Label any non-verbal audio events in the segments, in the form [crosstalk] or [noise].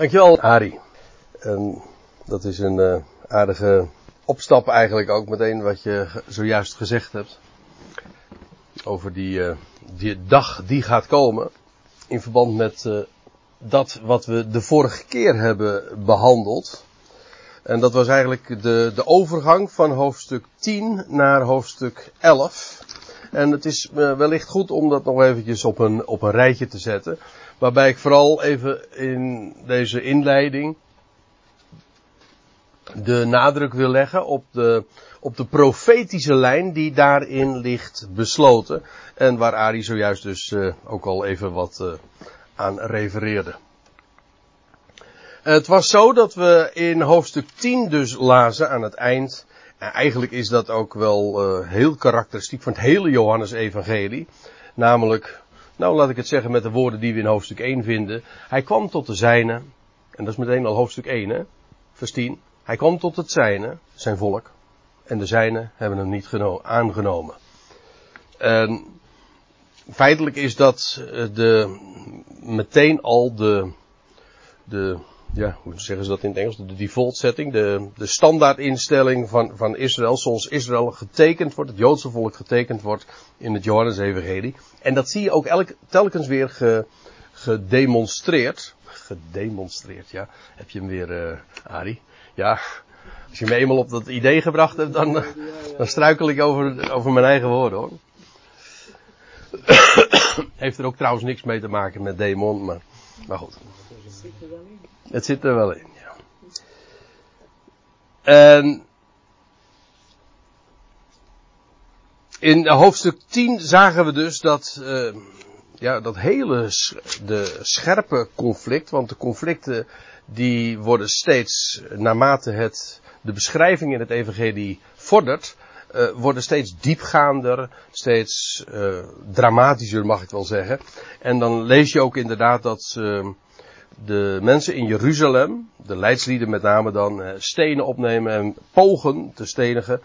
Dankjewel, Ari. En dat is een uh, aardige opstap eigenlijk ook meteen wat je zojuist gezegd hebt. Over die, uh, die dag die gaat komen. In verband met uh, dat wat we de vorige keer hebben behandeld. En dat was eigenlijk de, de overgang van hoofdstuk 10 naar hoofdstuk 11. En het is wellicht goed om dat nog eventjes op een, op een rijtje te zetten. Waarbij ik vooral even in deze inleiding de nadruk wil leggen op de, op de profetische lijn die daarin ligt besloten. En waar Ari zojuist dus uh, ook al even wat uh, aan refereerde. Het was zo dat we in hoofdstuk 10 dus lazen aan het eind. En eigenlijk is dat ook wel uh, heel karakteristiek van het hele Johannes-evangelie. Namelijk nou, laat ik het zeggen met de woorden die we in hoofdstuk 1 vinden. Hij kwam tot de zijne, en dat is meteen al hoofdstuk 1, hè, vers 10. Hij kwam tot het zijne, zijn volk, en de zijne hebben hem niet aangenomen. En feitelijk is dat eh, de, meteen al de, de ja, hoe zeggen ze dat in het Engels? De default setting, de, de standaardinstelling van, van Israël, zoals Israël getekend wordt, het Joodse volk getekend wordt in het Johannes-evangelie. En dat zie je ook elk, telkens weer ge, gedemonstreerd. Gedemonstreerd, ja. Heb je hem weer, uh, Ari? Ja. Als je me eenmaal op dat idee gebracht hebt, dan, dan struikel ik over, over mijn eigen woorden hoor. Heeft er ook trouwens niks mee te maken met demon, maar, maar goed. Het zit er wel in, ja. En in hoofdstuk 10 zagen we dus dat, uh, ja, dat hele de scherpe conflict, want de conflicten die worden steeds, naarmate het, de beschrijving in het evangelie vordert, uh, worden steeds diepgaander, steeds uh, dramatischer mag ik wel zeggen. En dan lees je ook inderdaad dat de mensen in Jeruzalem, de leidslieden met name dan, eh, stenen opnemen en pogen te stenigen.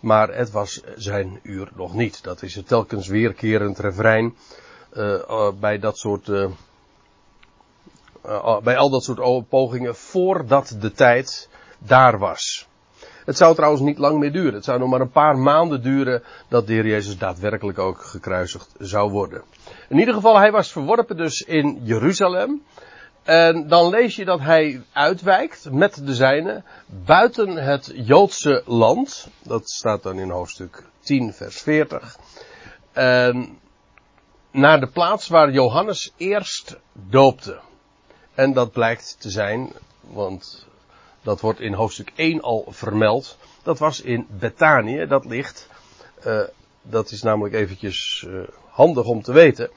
Maar het was zijn uur nog niet. Dat is het telkens weerkerend refrein uh, bij dat soort, bij al dat soort pogingen voordat de tijd daar was. Het zou trouwens niet lang meer duren. Het zou nog maar een paar maanden duren dat de Heer Jezus daadwerkelijk ook gekruisigd zou worden. In ieder geval, hij was verworpen dus in Jeruzalem. En dan lees je dat hij uitwijkt met de zijne buiten het Joodse land. Dat staat dan in hoofdstuk 10, vers 40. En naar de plaats waar Johannes eerst doopte. En dat blijkt te zijn, want dat wordt in hoofdstuk 1 al vermeld. Dat was in Betanië, dat ligt, uh, dat is namelijk eventjes uh, handig om te weten.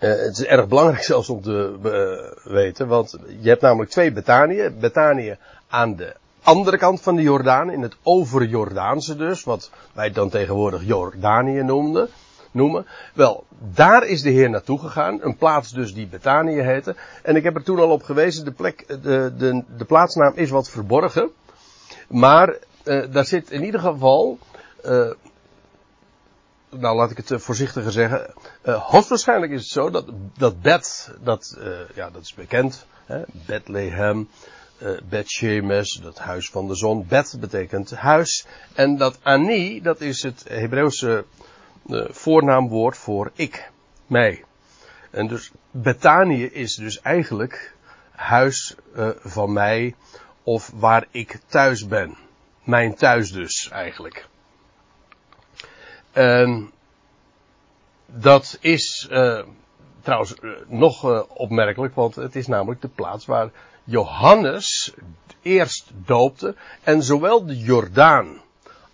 Uh, het is erg belangrijk zelfs om te uh, weten, want je hebt namelijk twee Betanië. Betanië aan de andere kant van de Jordaan, in het overjordaanse dus, wat wij dan tegenwoordig Jordanië noemden, noemen. Wel, daar is de Heer naartoe gegaan, een plaats dus die Betanië heette. En ik heb er toen al op gewezen, de, plek, de, de, de plaatsnaam is wat verborgen. Maar daar zit in ieder geval nou laat ik het eh, voorzichtiger zeggen. Uh, hoogstwaarschijnlijk is het zo dat, dat Bet, dat, uh, ja, dat is bekend. Hè, Bethlehem, uh, Bet Shemes, dat huis van de zon. Bet betekent huis. En dat Ani, dat is het Hebreeuwse voornaamwoord voor ik, mij. En dus Betanië is dus eigenlijk huis van mij of waar ik thuis ben. Mijn thuis dus eigenlijk. En dat is uh, trouwens uh, nog uh, opmerkelijk, want het is namelijk de plaats waar Johannes eerst doopte. En zowel de Jordaan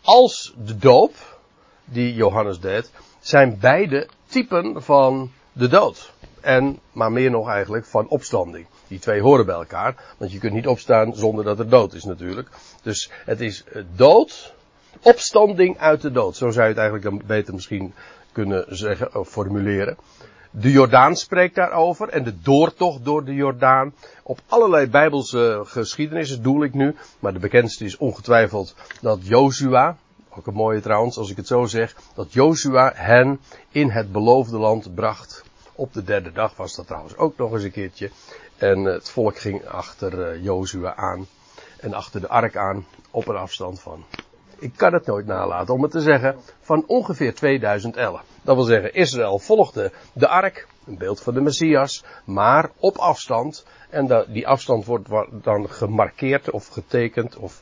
als de doop, die Johannes deed, zijn beide typen van de dood. En, maar meer nog eigenlijk, van opstanding. Die twee horen bij elkaar, want je kunt niet opstaan zonder dat er dood is natuurlijk. Dus het is dood Opstanding uit de dood. Zo zou je het eigenlijk beter misschien kunnen zeggen of formuleren. De Jordaan spreekt daarover en de doortocht door de Jordaan. Op allerlei bijbelse geschiedenissen doel ik nu. Maar de bekendste is ongetwijfeld dat Jozua, ook een mooie trouwens als ik het zo zeg, dat Jozua hen in het beloofde land bracht Op de derde dag was dat trouwens ook nog eens een keertje. En het volk ging achter uh, Jozua aan. En achter de ark aan. Op een afstand van. Ik kan het nooit nalaten om het te zeggen. Van ongeveer 2000 ellen. Dat wil zeggen, Israël volgde de ark. Een beeld van de Messias. Maar op afstand. En die afstand wordt dan gemarkeerd of getekend of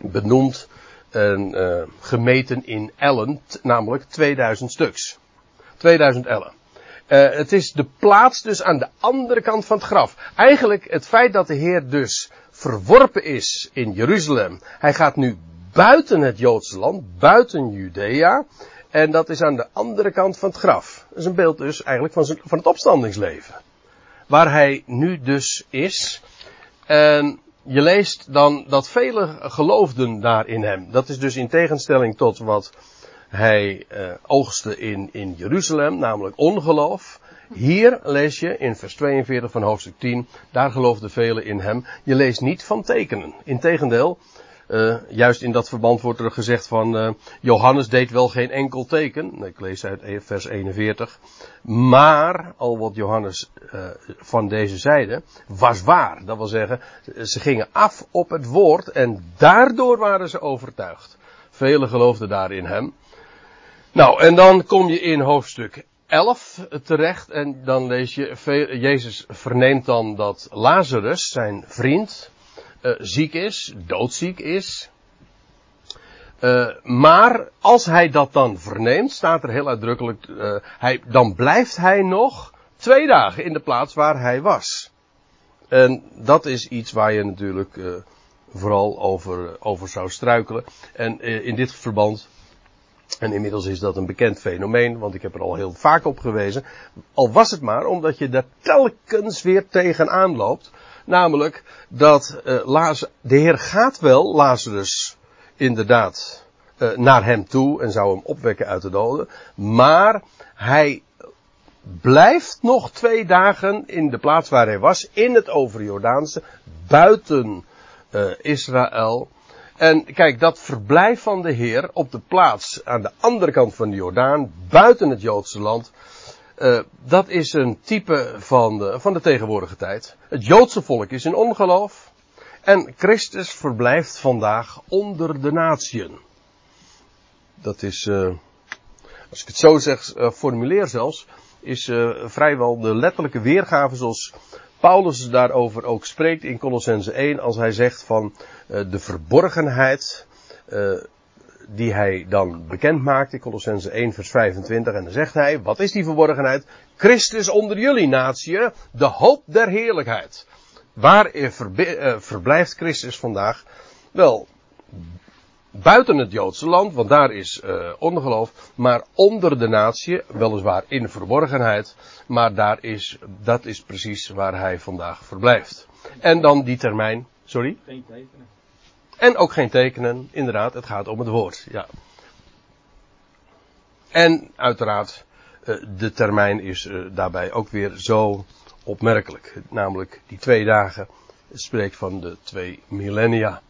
benoemd en uh, gemeten in ellen, namelijk 2000 stuks. 2000 ellen. Uh, het is de plaats dus aan de andere kant van het graf. Eigenlijk het feit dat de Heer dus verworpen is in Jeruzalem. Hij gaat nu buiten het Joodse land, buiten Judea. En dat is aan de andere kant van het graf. Dat is een beeld dus eigenlijk van, zijn, van het opstandingsleven. Waar hij nu dus is. En je leest dan dat vele geloofden daar in hem. Dat is dus in tegenstelling tot wat hij uh, oogste in, in Jeruzalem, namelijk ongeloof. Hier lees je in vers 42 van hoofdstuk 10, daar geloofden velen in hem. Je leest niet van tekenen. Integendeel, uh, juist in dat verband wordt er gezegd van uh, Johannes deed wel geen enkel teken. Ik lees uit vers 41. Maar al wat Johannes uh, van deze zijde was waar. Dat wil zeggen, ze gingen af op het woord en daardoor waren ze overtuigd. Velen geloofden daar in hem. Nou, en dan kom je in hoofdstuk 11 terecht en dan lees je, Jezus verneemt dan dat Lazarus, zijn vriend, uh, ziek is, doodziek is. Uh, maar als hij dat dan verneemt, staat er heel uitdrukkelijk, uh, hij, dan blijft hij nog twee dagen in de plaats waar hij was. En dat is iets waar je natuurlijk vooral over, over zou struikelen. En in dit verband, en inmiddels is dat een bekend fenomeen, want ik heb er al heel vaak op gewezen. Al was het maar omdat je daar telkens weer tegenaan loopt. Namelijk dat uh, de Heer gaat wel Lazarus inderdaad uh, naar hem toe en zou hem opwekken uit de doden. Maar hij blijft nog twee dagen in de plaats waar hij was, in het overjordaanse, buiten uh, Israël. En kijk, dat verblijf van de Heer op de plaats aan de andere kant van de Jordaan, buiten het Joodse land, uh, dat is een type van de, van de tegenwoordige tijd. Het Joodse volk is in ongeloof. En Christus verblijft vandaag onder de natieën. Dat is, uh, als ik het zo zeg, uh, formuleer zelfs, is vrijwel de letterlijke weergave zoals Paulus daarover ook spreekt in Colossense 1 als hij zegt van de verborgenheid die hij dan bekend maakt in Colossense 1 vers 25. En dan zegt hij, wat is die verborgenheid? Christus onder jullie natie, de hoop der heerlijkheid. Waar uh, verblijft Christus vandaag? Wel, buiten het Joodse land, want daar is uh, ongeloof, maar onder de natie, weliswaar in verborgenheid, maar daar is, dat is precies waar hij vandaag verblijft. En dan die termijn, sorry? Geen tekenen. En ook geen tekenen, inderdaad, het gaat om het woord, ja. En uiteraard, eh, de termijn is eh, daarbij ook weer zo opmerkelijk. Namelijk, die twee dagen spreekt van de twee millennia.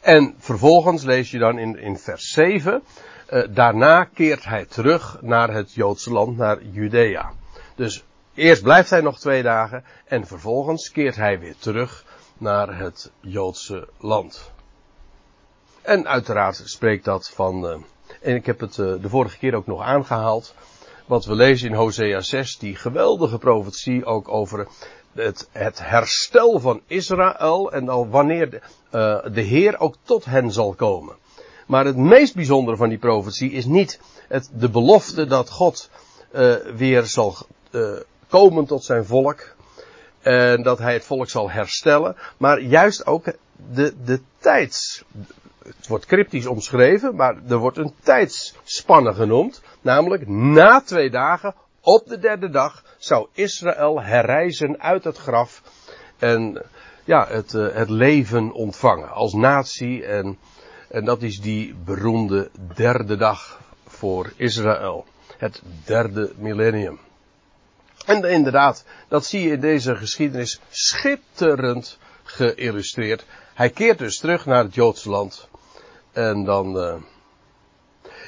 En vervolgens lees je dan in, in vers 7, uh, eh, daarna keert hij terug naar het Joodse land, naar Judea. Dus eerst blijft hij nog twee dagen en vervolgens keert hij weer terug naar het Joodse land. En uiteraard spreekt dat van, uh, en ik heb het uh, de vorige keer ook nog aangehaald, wat we lezen in Hosea 6, die geweldige profetie ook over het, het herstel van Israël en al wanneer de, uh, de Heer ook tot hen zal komen. Maar het meest bijzondere van die profetie is niet het, de belofte dat God weer zal komen tot zijn volk, en dat hij het volk zal herstellen. Maar juist ook de, de tijds. Het wordt cryptisch omschreven, maar er wordt een tijdsspanne genoemd. Namelijk na twee dagen, op de derde dag, zou Israël herrijzen uit het graf. En ja, het, eh, het leven ontvangen als natie. En, en dat is die beroemde derde dag voor Israël. Het derde millennium. En inderdaad, dat zie je in deze geschiedenis schitterend geïllustreerd. Hij keert dus terug naar het Joodse land. En dan, uh,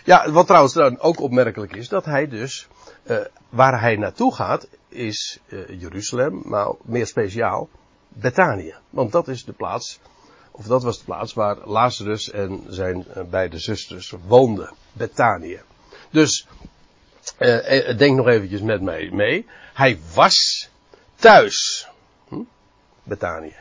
Ja, wat trouwens dan ook opmerkelijk is, dat hij dus, uh, waar hij naartoe gaat, is uh, Jeruzalem, maar meer speciaal Bethanië. Want dat is de plaats, of dat was de plaats waar Lazarus en zijn uh, beide zusters woonden. Bethanië. Dus, denk nog eventjes met mij mee. Hij was thuis. Hm? Bethanië.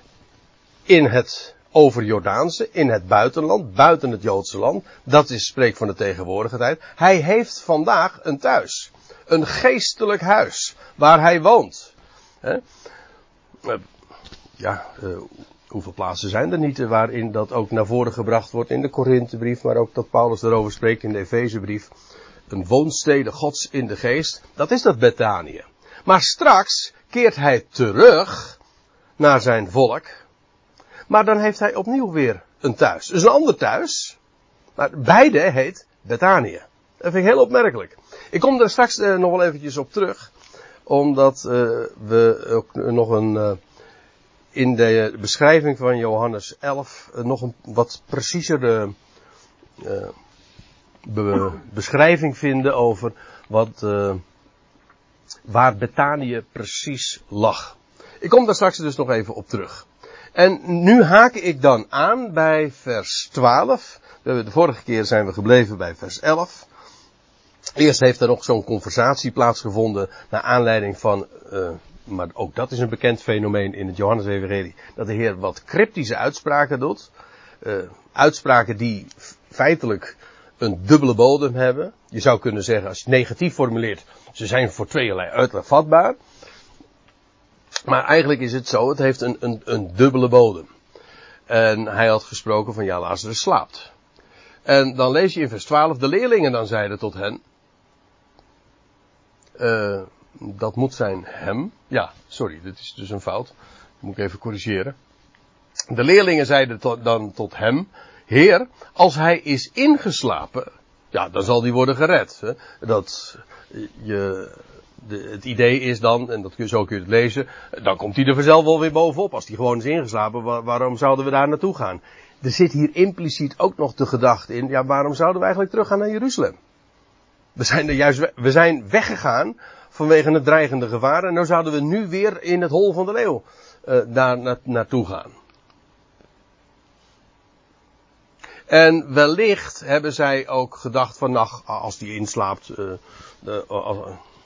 In het over Jordaanse, in het buitenland, buiten het Joodse land. Dat is spreek van de tegenwoordige tijd. Hij heeft vandaag een thuis. Een geestelijk huis. Waar hij woont. Eh, ja, uh, hoeveel plaatsen zijn er niet waarin dat ook naar voren gebracht wordt in de Korinthebrief, maar ook dat Paulus erover spreekt in de Efezebrief. Een woonstede gods in de geest. Dat is dat Bethanië. Maar straks keert hij terug naar zijn volk maar dan heeft hij opnieuw weer een thuis. Dus een ander thuis. Maar beide heet Bethanië. Dat vind ik heel opmerkelijk. Ik kom daar straks uh, nog wel eventjes op terug. Omdat uh, we ook nog een. Uh, in de beschrijving van Johannes 11 nog een wat preciezere be beschrijving vinden over wat, waar Bethanië precies lag. Ik kom daar straks dus nog even op terug. En nu haak ik dan aan bij vers 12. De vorige keer zijn we gebleven bij vers 11. Eerst heeft er nog zo'n conversatie plaatsgevonden naar aanleiding van, uh, maar ook dat is een bekend fenomeen in het Johannes-evangelie, dat de Heer wat cryptische uitspraken doet. Uh, uitspraken die feitelijk een dubbele bodem hebben. Je zou kunnen zeggen, als je het negatief formuleert, ze zijn voor tweeërlei uitleg vatbaar. Maar eigenlijk is het zo, het heeft een, een, een dubbele bodem. En hij had gesproken van ja, Lazarus slaapt. En dan lees je in vers 12, de leerlingen dan zeiden tot hen, uh, dat moet zijn hem. Ja, sorry, dit is dus een fout. Moet ik even corrigeren. De leerlingen zeiden dan tot hem, Heer, als hij is ingeslapen, ja, dan zal die worden gered. Hè? Dat je het idee is dan, en dat zo kun je het lezen, dan komt hij er vanzelf wel weer bovenop. Als hij gewoon is ingeslapen, waarom zouden we daar naartoe gaan? Er zit hier impliciet ook nog de gedachte in, ja, waarom zouden we eigenlijk teruggaan naar Jeruzalem? We zijn er juist, we zijn weggegaan vanwege het dreigende gevaar en nu zouden we nu weer in het hol van de leeuw uh, daar na, naartoe gaan. En wellicht hebben zij ook gedacht van, nou, als die inslaapt, uh, de,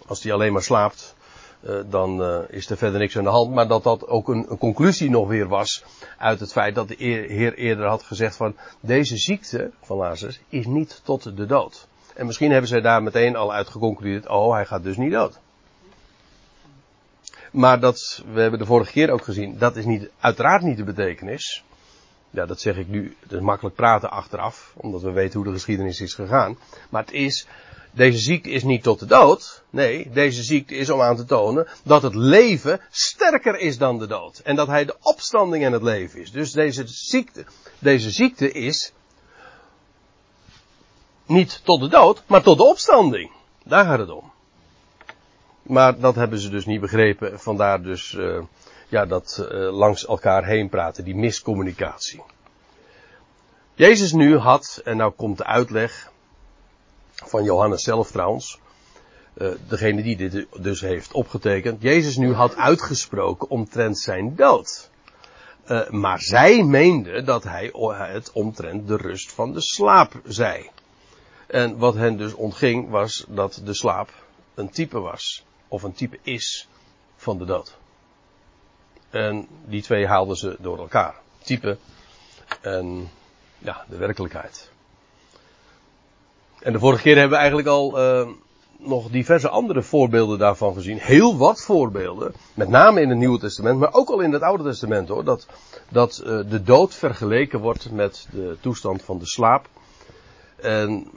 als die alleen maar slaapt, uh, dan uh, is er verder niks aan de hand. Maar dat dat ook een, een, conclusie nog weer was uit het feit dat de Heer eerder had gezegd van deze ziekte van Lazarus is niet tot de dood. En misschien hebben zij daar meteen al uit geconcludeerd, oh hij gaat dus niet dood. Maar dat, we hebben de vorige keer ook gezien, dat is niet, uiteraard niet de betekenis. Ja, dat zeg ik nu, dat is makkelijk praten achteraf, omdat we weten hoe de geschiedenis is gegaan. Maar het is deze ziekte is niet tot de dood. Nee, deze ziekte is om aan te tonen dat het leven sterker is dan de dood. En dat hij de opstanding en het leven is. Dus deze ziekte, deze ziekte is niet tot de dood, maar tot de opstanding. Daar gaat het om. Maar dat hebben ze dus niet begrepen. Vandaar dus uh, ja, dat uh, langs elkaar heen praten, die miscommunicatie. Jezus nu had, en nou komt de uitleg, van Johannes zelf trouwens. Uh, degene die dit dus heeft opgetekend. Jezus nu had uitgesproken omtrent zijn dood. Uh, maar zij meende dat hij het omtrent de rust van de slaap zei. En wat hen dus ontging was dat de slaap een type was. Of een type is van de dood. En die twee haalden ze door elkaar. Type en ja, de werkelijkheid. En de vorige keer hebben we eigenlijk al uh, nog diverse andere voorbeelden daarvan gezien. Heel wat voorbeelden. Met name in het Nieuwe Testament, maar ook al in het Oude Testament hoor. Dat, dat uh, de dood vergeleken wordt met de toestand van de slaap. En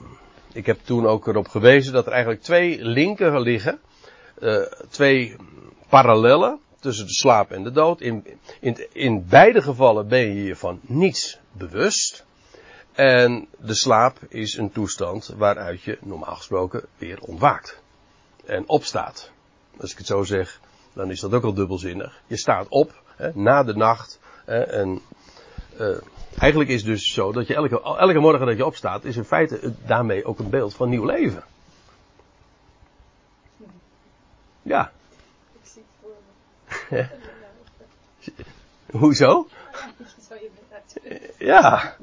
ik heb toen ook erop gewezen dat er eigenlijk twee linken liggen. Uh, twee parallellen tussen de slaap en de dood. In, in, in beide gevallen ben je je van niets bewust. En de slaap is een toestand waaruit je normaal gesproken weer ontwaakt. En opstaat. Als ik het zo zeg, dan is dat ook al dubbelzinnig. Je staat op hè, na de nacht hè, en uh, Eigenlijk is het dus zo dat je elke, elke morgen dat je opstaat, is in feite daarmee ook een beeld van nieuw leven. Ja. Ik zie het voor me. Hoezo? Ja.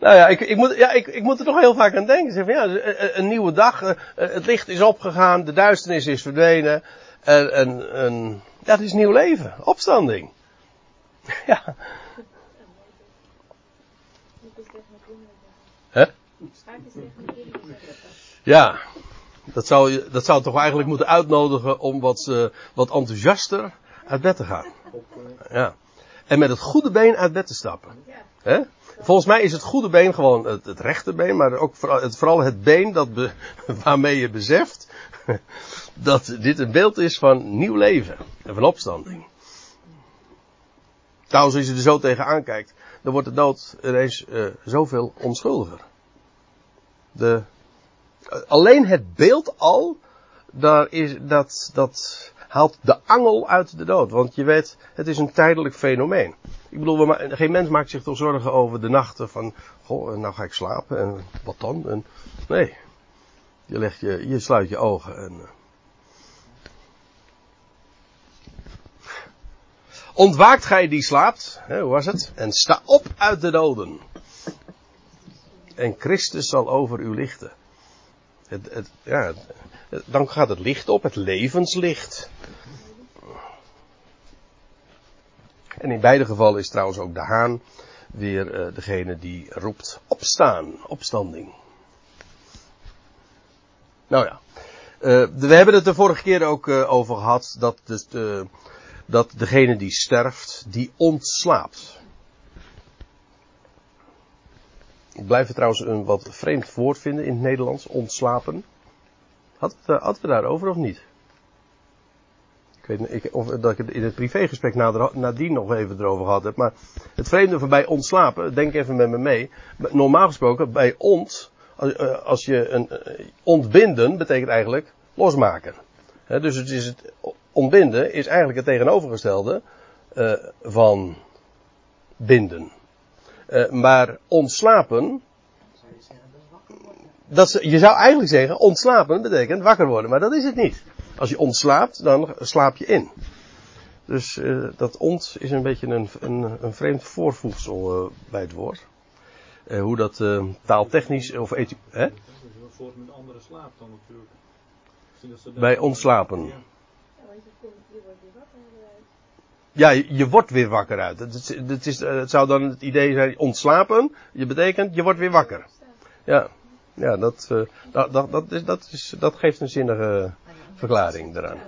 Nou ja, ik, ik, moet, ja ik, ik moet er toch heel vaak aan denken. Zeg van, ja, een, een nieuwe dag, eh, het licht is opgegaan, de duisternis is verdwenen. En, en, en ja, het is nieuw leven, opstanding. [laughs] Ja. Hè? Ja, dat zou, dat zou toch eigenlijk moeten uitnodigen om wat, uh, wat enthousiaster uit bed te gaan. Ja. En met het goede been uit bed te stappen. Hè? Volgens mij is het goede been gewoon het, het rechte been, maar ook vooral het, vooral het been dat [laughs] waarmee je beseft [laughs] dat dit een beeld is van nieuw leven en van opstanding. Trouwens, als je er zo tegenaan kijkt, dan wordt de dood ineens uh, zoveel onschuldiger. De, alleen het beeld al, daar is, dat, dat haalt de angel uit de dood. Want je weet, het is een tijdelijk fenomeen. Ik bedoel, geen mens maakt zich toch zorgen over de nachten van, goh, nou ga ik slapen en wat dan? En, nee, je, legt je, je sluit je ogen en. Uh, Ontwaakt gij die slaapt, hè, hoe was het? En sta op uit de doden. En Christus zal over u lichten. Het, het, ja, dan gaat het licht op, het levenslicht. En in beide gevallen is trouwens ook de haan weer uh, degene die roept opstaan, opstanding. Nou ja, uh, we hebben het de vorige keer ook uh, over gehad dat, de, dat degene die sterft, die ontslaapt. Ik blijf het trouwens een wat vreemd woord vinden in het Nederlands, ontslapen. We, hadden we daarover of niet? Weet niet, of dat ik het in het privégesprek nadien nog even erover gehad heb. Maar het vreemde van bij ontslapen, denk even met me mee. Normaal gesproken, bij ont, als je een ontbinden, betekent eigenlijk losmaken. dus het is het ontbinden is eigenlijk het tegenovergestelde uh, van binden. Maar ontslapen. Dat, je zou eigenlijk zeggen, ontslapen betekent wakker worden, maar dat is het niet. Als je ontslaapt, dan slaap je in. Dus uh, dat ont is een beetje een, een, een vreemd voorvoegsel uh, bij het woord. Uh, hoe dat taaltechnisch of eti- hè? Dat is een soort met andere slaap dan natuurlijk. Bij ontslapen. Ja, je wordt weer wakker uit. Het, is, het, is, het zou dan het idee zijn, ontslapen, je betekent, je wordt weer wakker. Ja, ja dat, uh, dat, dat, dat, is, dat, is, dat geeft een zinnige verklaring eraan.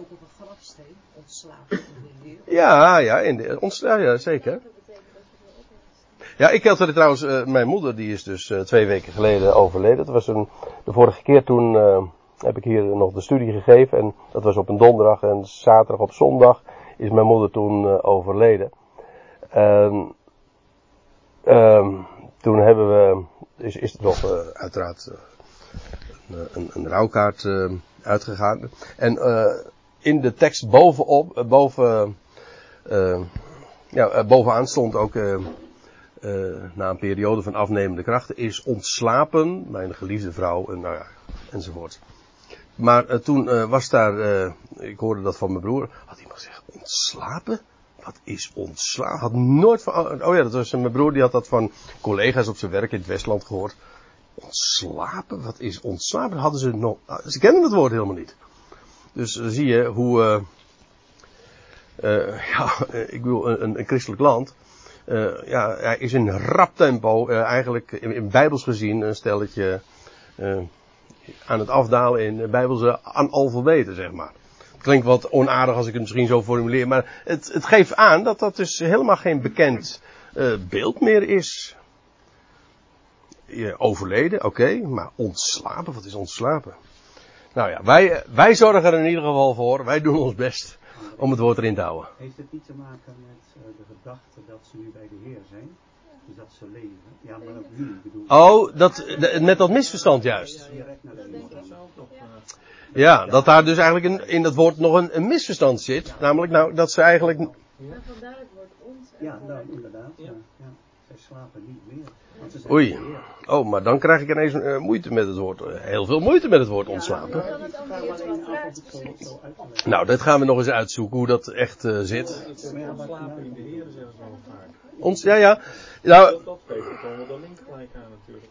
Ja, ja, in de, ons, ja, ja, zeker. Ja, ik had er trouwens, uh, mijn moeder die is dus uh, twee weken geleden overleden. Dat was een, de vorige keer toen uh, heb ik hier nog de studie gegeven en dat was op een donderdag en zaterdag op zondag is mijn moeder toen overleden. En, um, toen hebben we, is, is er nog uh, uiteraard uh, een, een, een, rouwkaart uitgegaan. En in de tekst bovenop, boven, ja, bovenaan stond ook, na een periode van afnemende krachten, is ontslapen, mijn geliefde vrouw, en nou ja, enzovoort. Maar toen was daar, ik hoorde dat van mijn broer, had iemand gezegd, ontslapen? Wat is ontslapen? Had nooit van, oh ja, dat was mijn broer, die had dat van collega's op zijn werk in het Westland gehoord. Ontslapen? Wat is ontslapen? Hadden ze nog, ah, ze kennen het woord helemaal niet. Dus dan zie je hoe, [laughs] ja, ik bedoel, een, een christelijk land, ja, is in rap tempo, eigenlijk in, in bijbels gezien, een stelletje, aan het afdalen in bijbelse analfabeten, zeg maar. Klinkt wat onaardig als ik het misschien zo formuleer, maar het, het geeft aan dat dat dus helemaal geen bekend uh, beeld meer is. Je overleden, oké, maar ontslapen, wat is ontslapen? Nou ja, wij, wij zorgen er in ieder geval voor, wij doen ons best om het woord erin te houden. Heeft het niet te maken met uh, de gedachte dat ze nu bij de Heer zijn? Dus dat ze leven. Ja, maar ook nu, bedoel. Oh, dat, met dat misverstand juist. Ja, dat daar dus eigenlijk een, in dat woord nog een, een misverstand zit. Namelijk nou, dat ze eigenlijk... Ja, vandaar het woord ons. Ja, nou, inderdaad. Ja. Zij slapen niet meer. Want ze zijn Oei. Oh, maar dan krijg ik ineens eh, moeite met het woord. eh, heel veel moeite met het woord ontslapen. Nou, dat gaan we nog eens uitzoeken hoe dat echt eh, zit. Maar ja, maar- Slapen in de Heer zeggen ze wel vaak. Ons, ja, ja. Nou, Dat, link gelijk aan natuurlijk.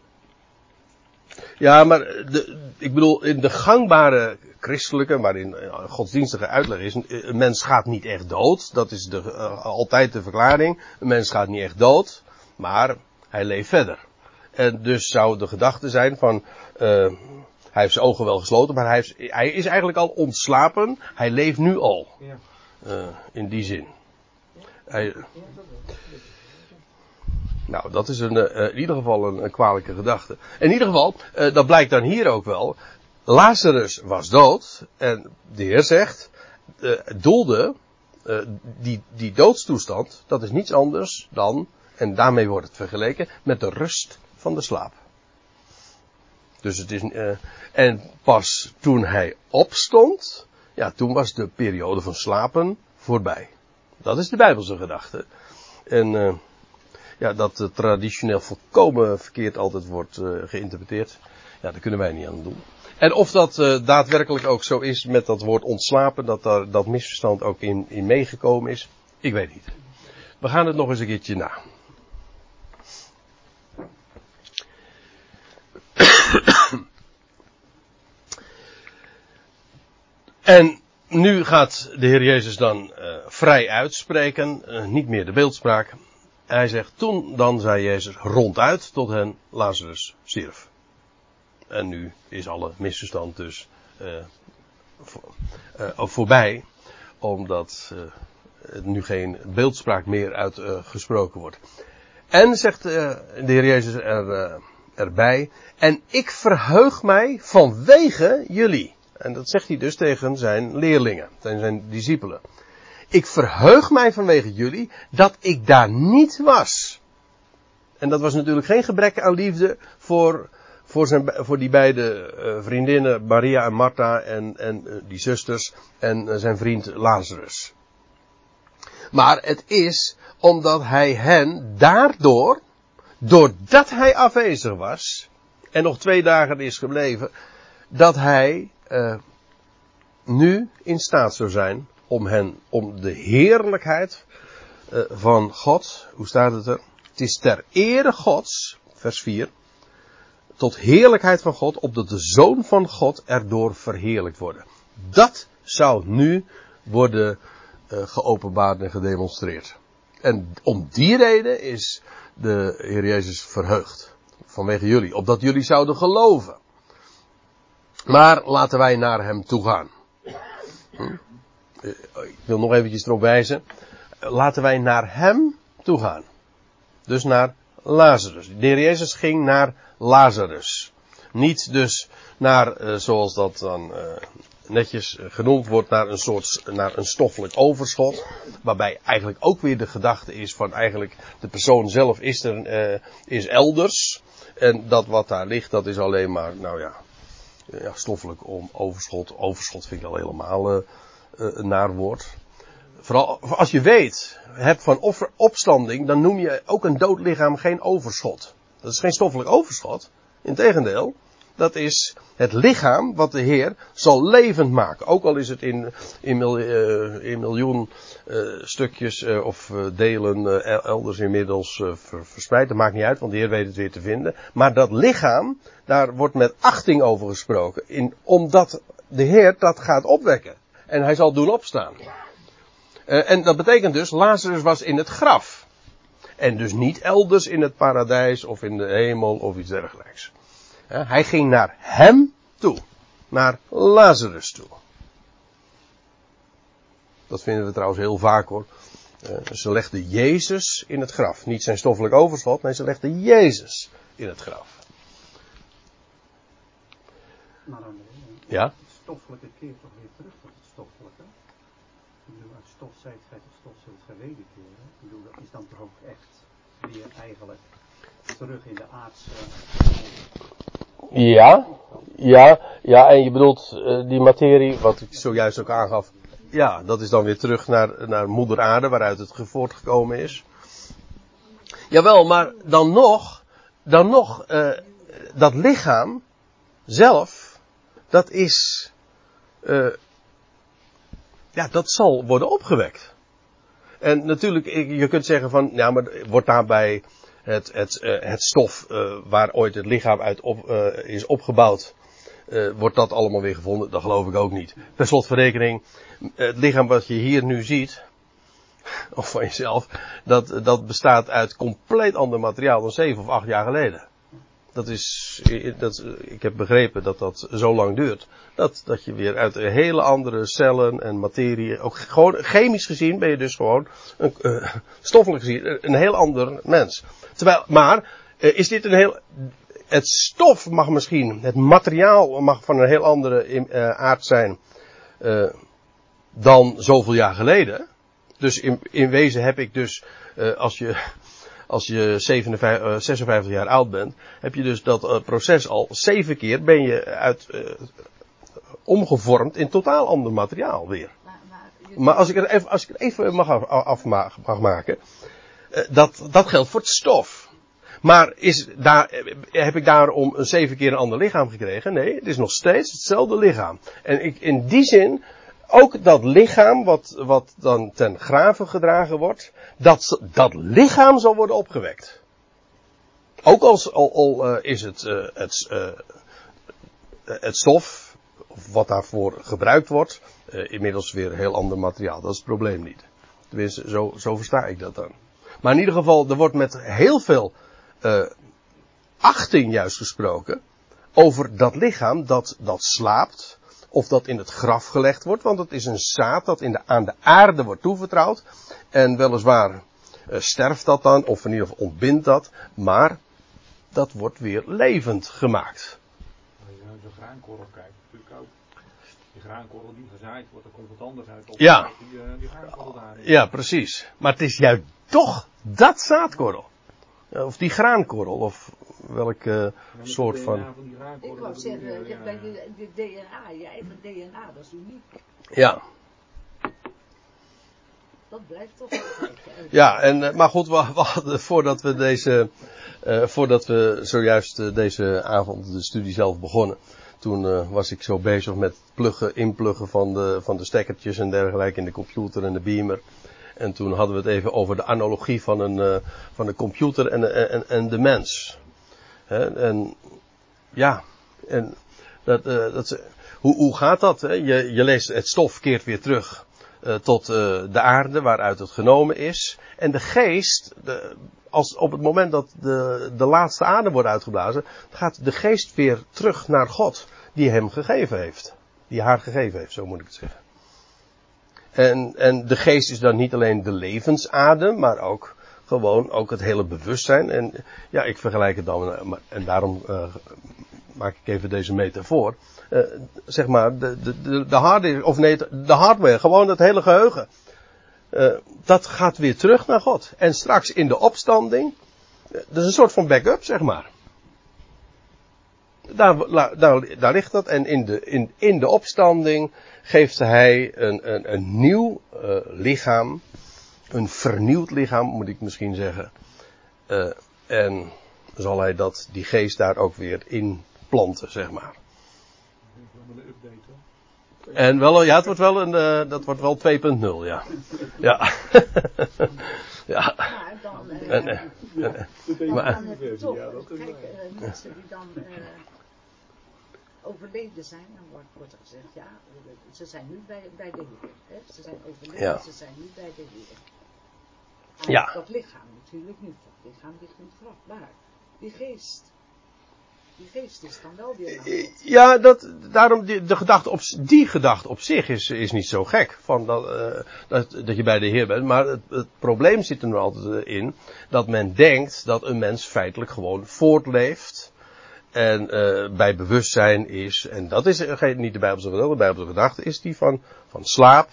Ja, maar de, ik bedoel, in de gangbare christelijke, maar in godsdienstige uitleg is, een mens gaat niet echt dood. Dat is de, altijd de verklaring. Een mens gaat niet echt dood, maar hij leeft verder. En dus zou de gedachte zijn van, eh, hij heeft zijn ogen wel gesloten, maar hij, heeft, hij is eigenlijk al ontslapen. Hij leeft nu al, Ja. eh, in die zin. Hij, nou, dat is een, eh, in ieder geval een, een kwalijke gedachte. In ieder geval, dat blijkt dan hier ook wel. Lazarus was dood. En de Heer zegt, doelde, die, die doodstoestand, dat is niets anders dan, en daarmee wordt het vergeleken, met de rust van de slaap. Dus het is, eh, en pas toen hij opstond, ja, toen was de periode van slapen voorbij. Dat is de Bijbelse gedachte. En, eh, ja, dat eh, traditioneel volkomen verkeerd altijd wordt geïnterpreteerd. Ja, daar kunnen wij niet aan doen. En of dat daadwerkelijk ook zo is met dat woord ontslapen, dat daar dat misverstand ook in, in meegekomen is, ik weet niet. We gaan het nog eens een keertje na. En nu gaat de Heer Jezus dan eh, vrij uitspreken, eh, niet meer de beeldspraak. Hij zegt, toen dan zei Jezus ronduit tot hen, Lazarus stierf. En nu is alle misverstand dus eh, voorbij, omdat er nu geen beeldspraak meer uitgesproken wordt. En zegt de Heer Jezus er, erbij, en ik verheug mij vanwege jullie. En dat zegt hij dus tegen zijn leerlingen, tegen zijn discipelen. Ik verheug mij vanwege jullie dat ik daar niet was. En dat was natuurlijk geen gebrek aan liefde voor, voor, zijn, voor die beide eh, vriendinnen Maria en Martha en, en eh, die zusters en eh, zijn vriend Lazarus. Maar het is omdat hij hen daardoor, doordat hij afwezig was en nog twee dagen is gebleven, dat hij eh, nu in staat zou zijn om hen, om de heerlijkheid eh, van God, hoe staat het er? Het is ter ere Gods, vers 4, tot heerlijkheid van God, opdat de Zoon van God erdoor verheerlijkt worden. Dat zou nu worden eh, geopenbaard en gedemonstreerd. En om die reden is de Heer Jezus verheugd. Vanwege jullie. Opdat jullie zouden geloven. Maar laten wij naar hem toe gaan. Hm? Eh, Ik wil nog eventjes erop wijzen. Laten wij naar hem toe gaan. Dus naar Lazarus. De Jezus ging naar Lazarus. Niet dus naar, eh, zoals dat dan eh, netjes genoemd wordt, naar een soort, naar een stoffelijk overschot. Waarbij eigenlijk ook weer de gedachte is van eigenlijk de persoon zelf is er, is elders. En dat wat daar ligt, dat is alleen maar, nou ja, ja stoffelijk om overschot. Overschot vind ik al helemaal eh, eh, een naar woord. Vooral als je weet, hebt van offer, opstanding, dan noem je ook een dood lichaam geen overschot. Dat is geen stoffelijk overschot. Integendeel, dat is het lichaam wat de Heer zal levend maken. Ook al is het in, in, eh, in miljoen eh, stukjes eh, of delen elders inmiddels ver- verspreid. Dat maakt niet uit, want de Heer weet het weer te vinden. Maar dat lichaam, daar wordt met achting over gesproken. In, omdat de Heer dat gaat opwekken. En hij zal doen opstaan. En dat betekent dus, Lazarus was in het graf. En dus niet elders in het paradijs of in de hemel of iets dergelijks. Eh, hij ging naar hem toe. Naar Lazarus toe. Dat vinden we trouwens heel vaak hoor. Eh, ze legden Jezus in het graf. Niet zijn stoffelijk overschot, nee, ze legden Jezus in het graf. Maar aan de Ja? het stoffelijke keert toch weer terug tot het stoffelijke. Ik bedoel, uit stof zijt gij tot stof zult gij wederkeren. Ik bedoel, dat is dan toch ook echt weer eigenlijk terug in de aardse... Ja, ja, ja, en je bedoelt eh, die materie, wat ik zojuist ook aangaf. Ja, dat is dan weer terug naar, naar moeder aarde, waaruit het voortgekomen is. Jawel, maar dan nog, dan nog, eh, dat lichaam zelf, dat is, eh, ja, dat zal worden opgewekt. En natuurlijk, je kunt zeggen van, ja, maar wordt daarbij het, het, eh, het stof eh, waar ooit het lichaam uit op, eh, is opgebouwd, wordt dat allemaal weer gevonden? Dat geloof ik ook niet. Per slot van rekening, het lichaam wat je hier nu ziet, [laughs] of van jezelf, dat, dat bestaat uit compleet ander materiaal dan zeven of acht jaar geleden. Dat is, dat, ik heb begrepen dat dat zo lang duurt. Dat, dat je weer uit hele andere cellen en materie, ook gewoon chemisch gezien ben je dus gewoon, een, eh, stoffelijk gezien, een heel ander mens. Terwijl, maar, eh, is dit een heel, het stof mag misschien, het materiaal mag van een heel andere eh, aard zijn, dan zoveel jaar geleden. Dus in, in wezen heb ik dus, als je, als je 57, eh, 56 jaar oud bent, heb je dus dat eh, proces al zeven keer ben je uit, eh, omgevormd in totaal ander materiaal weer. Maar, maar, je- Maar als ik het even, als ik even mag af, af mag, mag maken, eh, dat, dat geldt voor het stof. Maar is daar, eh, heb ik daarom een zeven keer een ander lichaam gekregen? Nee, het is nog steeds hetzelfde lichaam. En ik, in die zin, ook dat lichaam wat, wat dan ten graven gedragen wordt, dat, dat lichaam zal worden opgewekt. Ook als, al, al eh, is het, eh, het, eh, het stof, of wat daarvoor gebruikt wordt, inmiddels weer heel ander materiaal. Dat is het probleem niet. Tenminste, zo, zo versta ik dat dan. Maar in ieder geval, er wordt met heel veel achting juist gesproken over dat lichaam dat, dat slaapt, of dat in het graf gelegd wordt, want het is een zaad dat in de, aan de aarde wordt toevertrouwd. En weliswaar eh, sterft dat dan, of in ieder geval ontbindt dat, maar dat wordt weer levend gemaakt. Als je naar graankorrel kijkt, natuurlijk ook. Die graankorrel die gezaaid wordt, er komt wat anders uit. Op Ja. Die, eh, die graankorrel daarin. Ja, precies. Maar het is juist toch dat zaadkorrel. Of die graankorrel, of welk eh, soort van. Ik wou je, zeggen, je ja, bij de, de DNA, je eigen DNA, dat is uniek. Ja, Dat blijft toch altijd. eh, ja en, eh, maar goed, we, we hadden, voordat we deze, eh, voordat we zojuist eh, deze avond de studie zelf begonnen, toen eh, was ik zo bezig met pluggen, inpluggen van de, van de stekkertjes en dergelijke in de computer en de beamer. En toen hadden we het even over de analogie van een, eh, van de computer en, en, en de mens. En ja, en dat, eh, dat, hoe, hoe gaat dat? Je, je leest het stof keert weer terug eh, tot eh, de aarde waaruit het genomen is. En de geest, de, als op het moment dat de, de laatste adem wordt uitgeblazen, gaat de geest weer terug naar God die hem gegeven heeft. Die haar gegeven heeft, zo moet ik het zeggen. En, en de geest is dan niet alleen de levensadem, maar ook gewoon ook het hele bewustzijn. En ja, ik vergelijk het dan, eh, en daarom eh, maak ik even deze metafoor. Eh, zeg maar, de, de, de, de hardware, of nee, de hardware, gewoon het hele geheugen. Eh, dat gaat weer terug naar God. En straks in de opstanding, dat is een soort van backup, zeg maar. Daar, daar, daar ligt dat. En in de, in, in de opstanding geeft hij een, een, een nieuw lichaam. Een vernieuwd lichaam, moet ik misschien zeggen. Eh, en zal hij dat, die geest daar ook weer in planten, zeg maar. Een update. En wel, ja, het wordt wel een, eh, dat wordt wel 2.0, ja. [laughs] Ja. [laughs] ja. Maar dan, eh, En, en, dan maar- kan het toch, kijk, mensen die dan overleden zijn, dan wordt, wordt er gezegd, ja, ze zijn nu bij, bij de Heer. Hè? Ze zijn overleden, Ja. ze zijn nu bij de Heer. Ja. Dat lichaam natuurlijk niet, dat lichaam ligt maar die geest, die geest is dan wel weer God. Ja, dat, daarom, die, de gedachte op, die gedachte op zich is, is niet zo gek. Van dat, eh, dat, dat je bij de Heer bent. Maar het, het probleem zit er nog altijd eh, in. Dat men denkt dat een mens feitelijk gewoon voortleeft. En eh, bij bewustzijn is. En dat is geen- niet de Bijbelse gedachte. De Bijbelse gedachte is die van, van slaap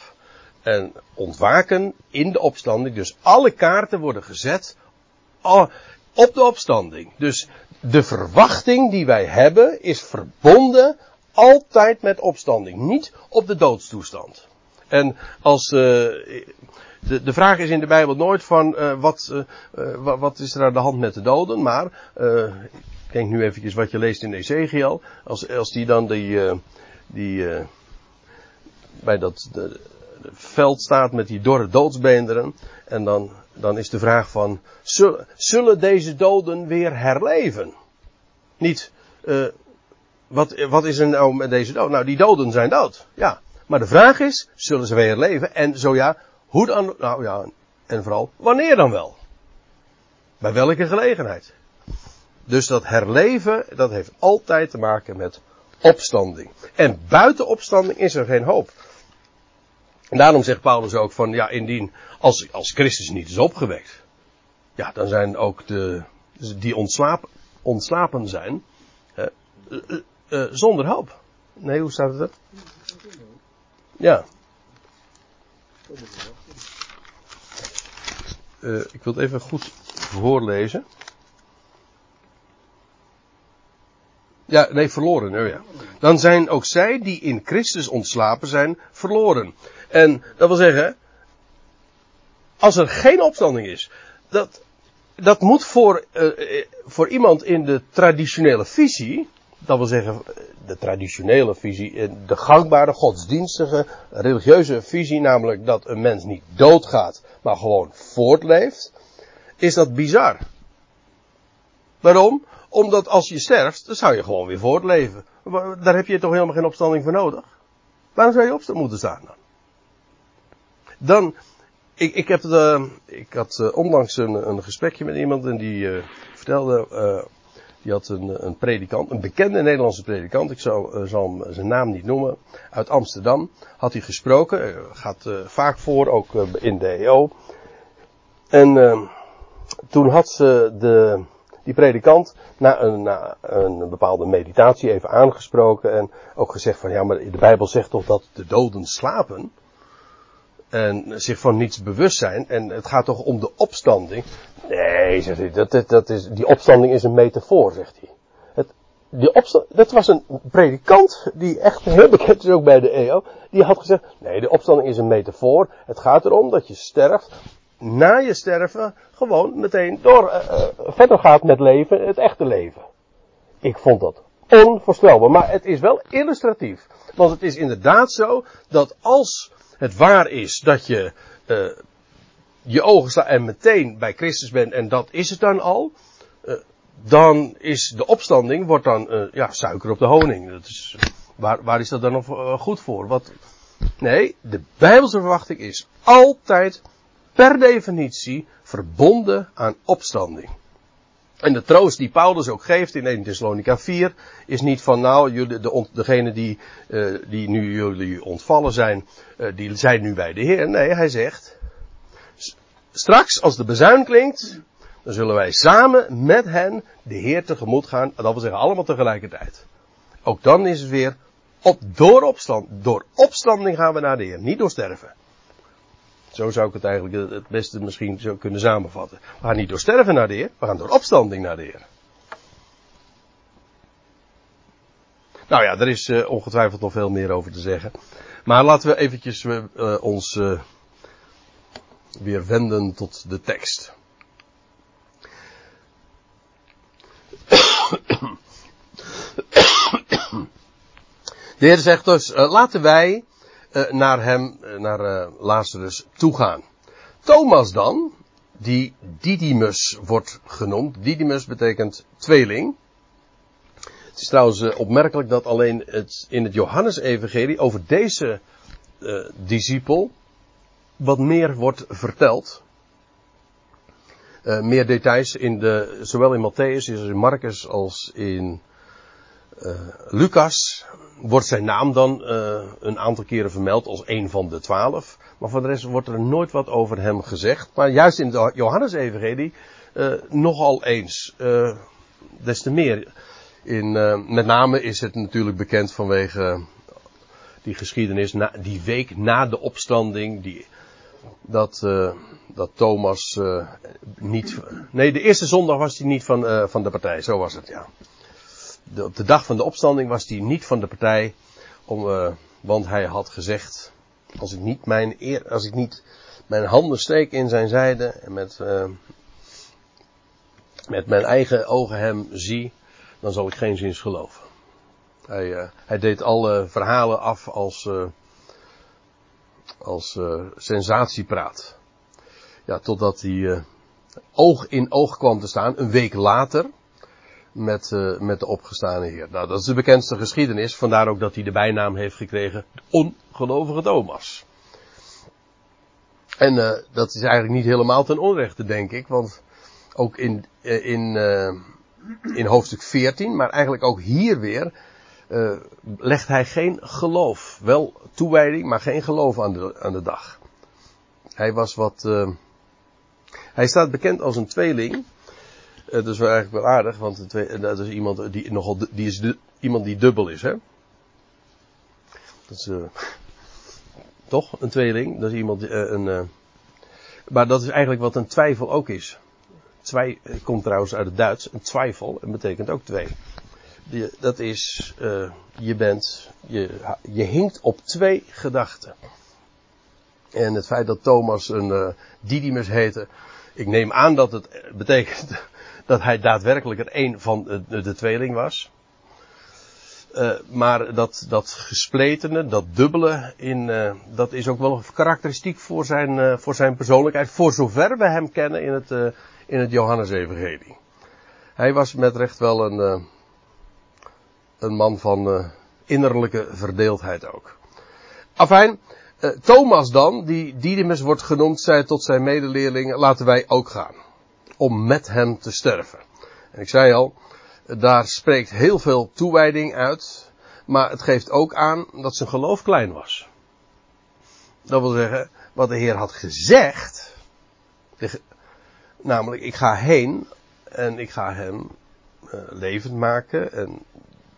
en ontwaken in de opstanding. Dus alle kaarten worden gezet al- op de opstanding. Dus de verwachting die wij hebben is verbonden altijd met opstanding. Niet op de doodstoestand. En als, eh, de, de vraag is in de Bijbel nooit van uh, wat, uh, wat, is er aan de hand met de doden, maar ik denk nu eventjes wat je leest in Ezekiel, als, als die dan die, die bij dat de veld staat met die dorre doodsbeenderen en dan, dan is de vraag van zullen, zullen deze doden weer herleven? Niet wat, wat is er nou met deze dood? Nou, die doden zijn dood. Ja. Maar de vraag is, zullen ze weer leven? En zo ja, hoe dan? Nou ja, en vooral, wanneer dan wel? Bij welke gelegenheid? Dus dat herleven, dat heeft altijd te maken met opstanding. En buiten opstanding is er geen hoop. En daarom zegt Paulus ook van, ja, indien, als, als Christus niet is opgewekt, ja, dan zijn ook de, die ontslapen, ontslapen zijn, uh, uh, zonder hoop. Nee, hoe staat het er? Ja. Uh, ik wil het even goed voorlezen. Ja, nee, verloren. Oh ja. Dan zijn ook zij die in Christus ontslapen zijn, verloren. En dat wil zeggen, als er geen opstanding is, dat, dat moet voor, uh, voor iemand in de traditionele visie, dat wil zeggen, de traditionele visie, de gangbare godsdienstige religieuze visie, namelijk dat een mens niet doodgaat, maar gewoon voortleeft, is dat bizar. Waarom? Omdat als je sterft, dan zou je gewoon weer voortleven. Daar heb je toch helemaal geen opstanding voor nodig. Waarom zou je opstaan moeten staan dan? Dan, ik, ik, heb de, ik had uh, onlangs een, een gesprekje met iemand en die uh, vertelde die had een, een predikant, een bekende Nederlandse predikant, ik uh, zal hem zijn naam niet noemen, uit Amsterdam, had hij gesproken, gaat vaak voor, ook in de EO. En toen had ze de, die predikant na een, een bepaalde meditatie even aangesproken en ook gezegd van ja, maar de Bijbel zegt toch dat de doden slapen en zich van niets bewust zijn. En het gaat toch om de opstanding. Nee, zegt hij, dat, dat, dat is, die opstanding is een metafoor, zegt hij. Het, die opstand, dat was een predikant, die echt heel bekend is ook bij de EO, die had gezegd, nee, de opstanding is een metafoor. Het gaat erom dat je sterft, na je sterven, gewoon meteen door, uh, verder gaat met leven, het echte leven. Ik vond dat onvoorstelbaar, maar het is wel illustratief. Want het is inderdaad zo, dat als het waar is dat je uh, je ogen slaat en meteen bij Christus bent en dat is het dan al, dan is de opstanding wordt dan ja, suiker op de honing. Dat is, waar, waar is dat dan nog goed voor? Wat, nee, de Bijbelse verwachting is altijd per definitie verbonden aan opstanding. En de troost die Paulus ook geeft in 1 Thessalonica 4 is niet van nou, jullie, de, degene die, uh, die nu jullie ontvallen zijn, uh, die zijn nu bij de Heer. Nee, hij zegt, straks als de bezuin klinkt, dan zullen wij samen met hen de Heer tegemoet gaan. Dat wil zeggen allemaal tegelijkertijd. Ook dan is het weer op, door opstand, door opstanding gaan we naar de Heer, niet door sterven. Zo zou ik het eigenlijk het beste misschien zo kunnen samenvatten. We gaan niet door sterven naar de Heer, we gaan door opstanding naar de Heer. Nou ja, er is uh, ongetwijfeld nog veel meer over te zeggen. Maar laten we eventjes uh, ons weer wenden tot de tekst. De Heer zegt dus, laten wij naar hem, uh, naar uh, Lazarus toegaan. Thomas dan, die Didymus wordt genoemd. Didymus betekent tweeling. Het is trouwens opmerkelijk dat alleen het, in het Johannesevangelie over deze discipel wat meer wordt verteld. meer details in de, zowel in Matthäus, in Marcus als in Lucas wordt zijn naam dan uh, een aantal keren vermeld als een van de twaalf. Maar voor de rest wordt er nooit wat over hem gezegd. Maar juist in het Johannes-evangelie uh, nogal eens. Des te meer. In, met name is het natuurlijk bekend vanwege die geschiedenis, na, die week na de opstanding, die, dat, dat Thomas niet. Nee, de eerste zondag was hij niet van, van de partij, zo was het, ja de, op de dag van de opstanding was hij niet van de partij, om, uh, want hij had gezegd, als ik niet mijn eer, als ik niet mijn handen steek in zijn zijde en met, uh, met mijn eigen ogen hem zie, dan zal ik geen zins geloven. Hij, uh, hij deed alle verhalen af als, als sensatiepraat. Ja, totdat hij oog in oog kwam te staan, een week later, met, uh, met de opgestane Heer. Nou, dat is de bekendste geschiedenis, vandaar ook dat hij de bijnaam heeft gekregen, ongelovige Thomas. En uh, dat is eigenlijk niet helemaal ten onrechte, denk ik, want ook in, uh, in, in hoofdstuk 14, maar eigenlijk ook hier weer, legt hij geen geloof. Wel toewijding, maar geen geloof aan de, aan de dag. Hij was wat, hij staat bekend als een tweeling, dat is wel eigenlijk wel aardig, want twee, dat is iemand die nogal, die is iemand die dubbel is, hè? Dat is, uh, toch? Een tweeling. Dat is iemand, uh, een, maar dat is eigenlijk wat een twijfel ook is. Twee komt trouwens uit het Duits. Een twijfel en betekent ook twee. Die, dat is, je bent, je, je hinkt op twee gedachten. En het feit dat Thomas een Didymus heette, ik neem aan dat het betekent dat hij daadwerkelijk er een van de, de tweeling was. Uh, maar dat, dat gespletene, dat dubbele, in, uh, dat is ook wel karakteristiek voor zijn, uh, voor zijn persoonlijkheid, voor zover we hem kennen in het, in het Johannes-evangelie. Hij was met recht wel een, een man van innerlijke verdeeldheid ook. Afijn, Thomas dan, die Didymus wordt genoemd, zei tot zijn medeleerlingen, laten wij ook gaan om met hem te sterven. En ik zei al, daar spreekt heel veel toewijding uit, maar het geeft ook aan dat zijn geloof klein was. Dat wil zeggen, wat de Heer had gezegd, namelijk ik ga heen en ik ga hem uh, levend maken en,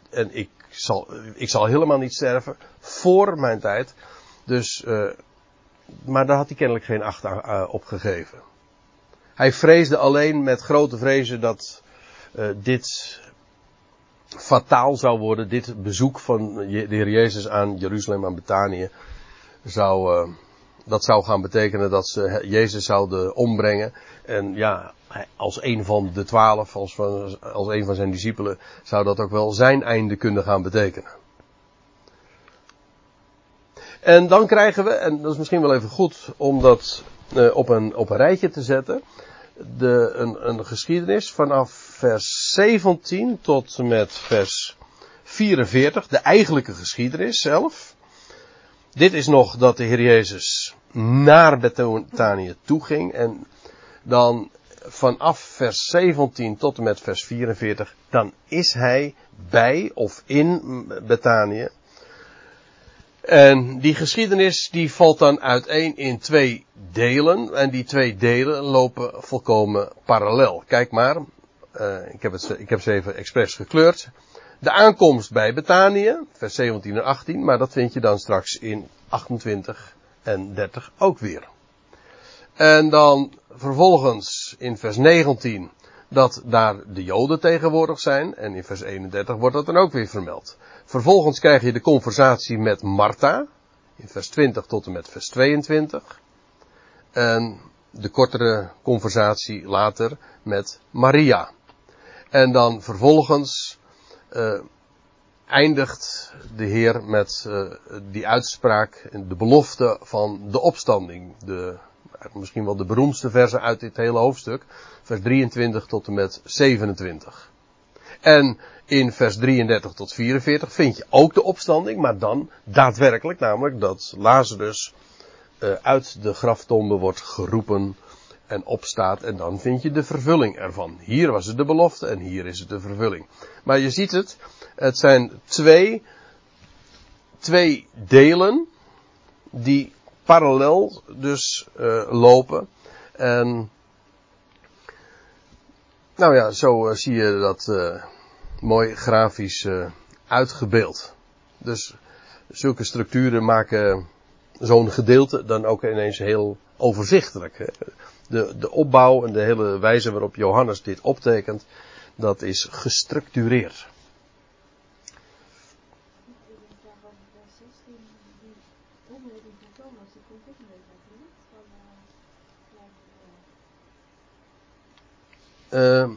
en ik, zal, ik zal helemaal niet sterven voor mijn tijd. Dus, uh, maar daar had hij kennelijk geen acht uh, op gegeven. Hij vreesde alleen met grote vrezen dat uh, dit fataal zou worden. Dit bezoek van de Heer Jezus aan Jeruzalem, aan Betanië, zou, uh, dat zou gaan betekenen dat ze Jezus zouden ombrengen. En ja, als een van de twaalf, als, als een van zijn discipelen, zou dat ook wel zijn einde kunnen gaan betekenen. En dan krijgen we, en dat is misschien wel even goed om dat uh, op, een, op een rijtje te zetten de, een, een geschiedenis vanaf vers 17 tot met vers 44, de eigenlijke geschiedenis zelf. Dit is nog dat de Heer Jezus naar Betanië toe ging en dan vanaf vers 17 tot en met vers 44, dan is hij bij of in Betanië en die geschiedenis die valt dan uiteen in twee delen. En die twee delen lopen volkomen parallel. Kijk maar, uh, ik, heb het, ik heb ze even expres gekleurd. De aankomst bij Betanië, vers 17 en 18, maar dat vind je dan straks in 28 en 30 ook weer. En dan vervolgens in vers 19 dat daar de Joden tegenwoordig zijn. En in vers 31 wordt dat dan ook weer vermeld. Vervolgens krijg je de conversatie met Martha. In vers 20 tot en met vers 22. En de kortere conversatie later met Maria. En dan vervolgens uh, eindigt de Heer met uh, die uitspraak, de belofte van de opstanding. De, misschien wel de beroemdste verse uit dit hele hoofdstuk. Vers 23 tot en met 27. En in vers 33 tot 44 vind je ook de opstanding, maar dan daadwerkelijk, namelijk dat Lazarus uh, uit de graftombe wordt geroepen en opstaat en dan vind je de vervulling ervan. Hier was het de belofte en hier is het de vervulling. Maar je ziet het, het zijn twee, twee delen die parallel dus uh, lopen. En nou ja, zo uh, zie je dat uh, mooi grafisch uh, uitgebeeld. Dus zulke structuren maken zo'n gedeelte dan ook ineens heel overzichtelijk. De, de opbouw en de hele wijze waarop Johannes dit optekent, dat is gestructureerd. Eh,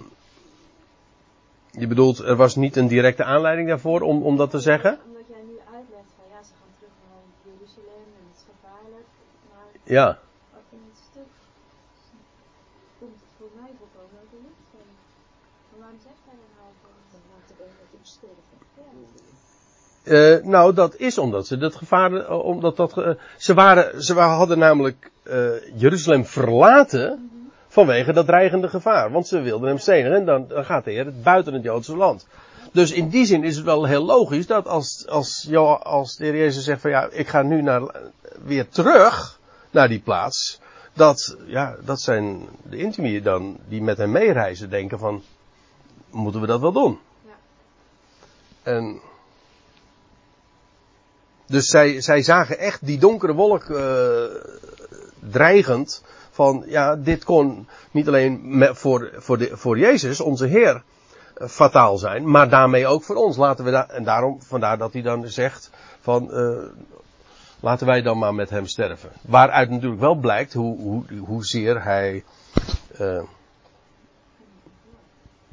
je bedoelt, er was niet een directe aanleiding daarvoor om, om dat te zeggen? Omdat jij nu uitlegt van ja, ze gaan terug naar Jeruzalem en het is gevaarlijk. Maar Ja. wat in het stuk komt het voor mij volkomen uit de lucht. Maar waarom zegt hij dan nou laat toe sterven. ja, Eh, nou, dat is omdat ze dat gevaar, eh, omdat dat, ge- ze waren, ze hadden namelijk eh, Jeruzalem verlaten vanwege dat dreigende gevaar. Want ze wilden hem stenigen en dan, dan gaat de Heer buiten het Joodse land. Dus in die zin is het wel heel logisch dat als, als, als de Heer Jezus zegt van ja, ik ga nu naar, weer terug naar die plaats. Dat, ja, dat zijn de intimie dan die met hem meereizen denken van, moeten we dat wel doen? Ja. En dus zij, zij zagen echt die donkere wolk eh, dreigend. Van ja, dit kon niet alleen voor, voor, de, voor Jezus, onze Heer, eh, fataal zijn. Maar daarmee ook voor ons. Laten we en daarom, vandaar dat hij dan zegt van eh, laten wij dan maar met hem sterven. Waaruit natuurlijk wel blijkt hoe, hoe, hoezeer hij. eh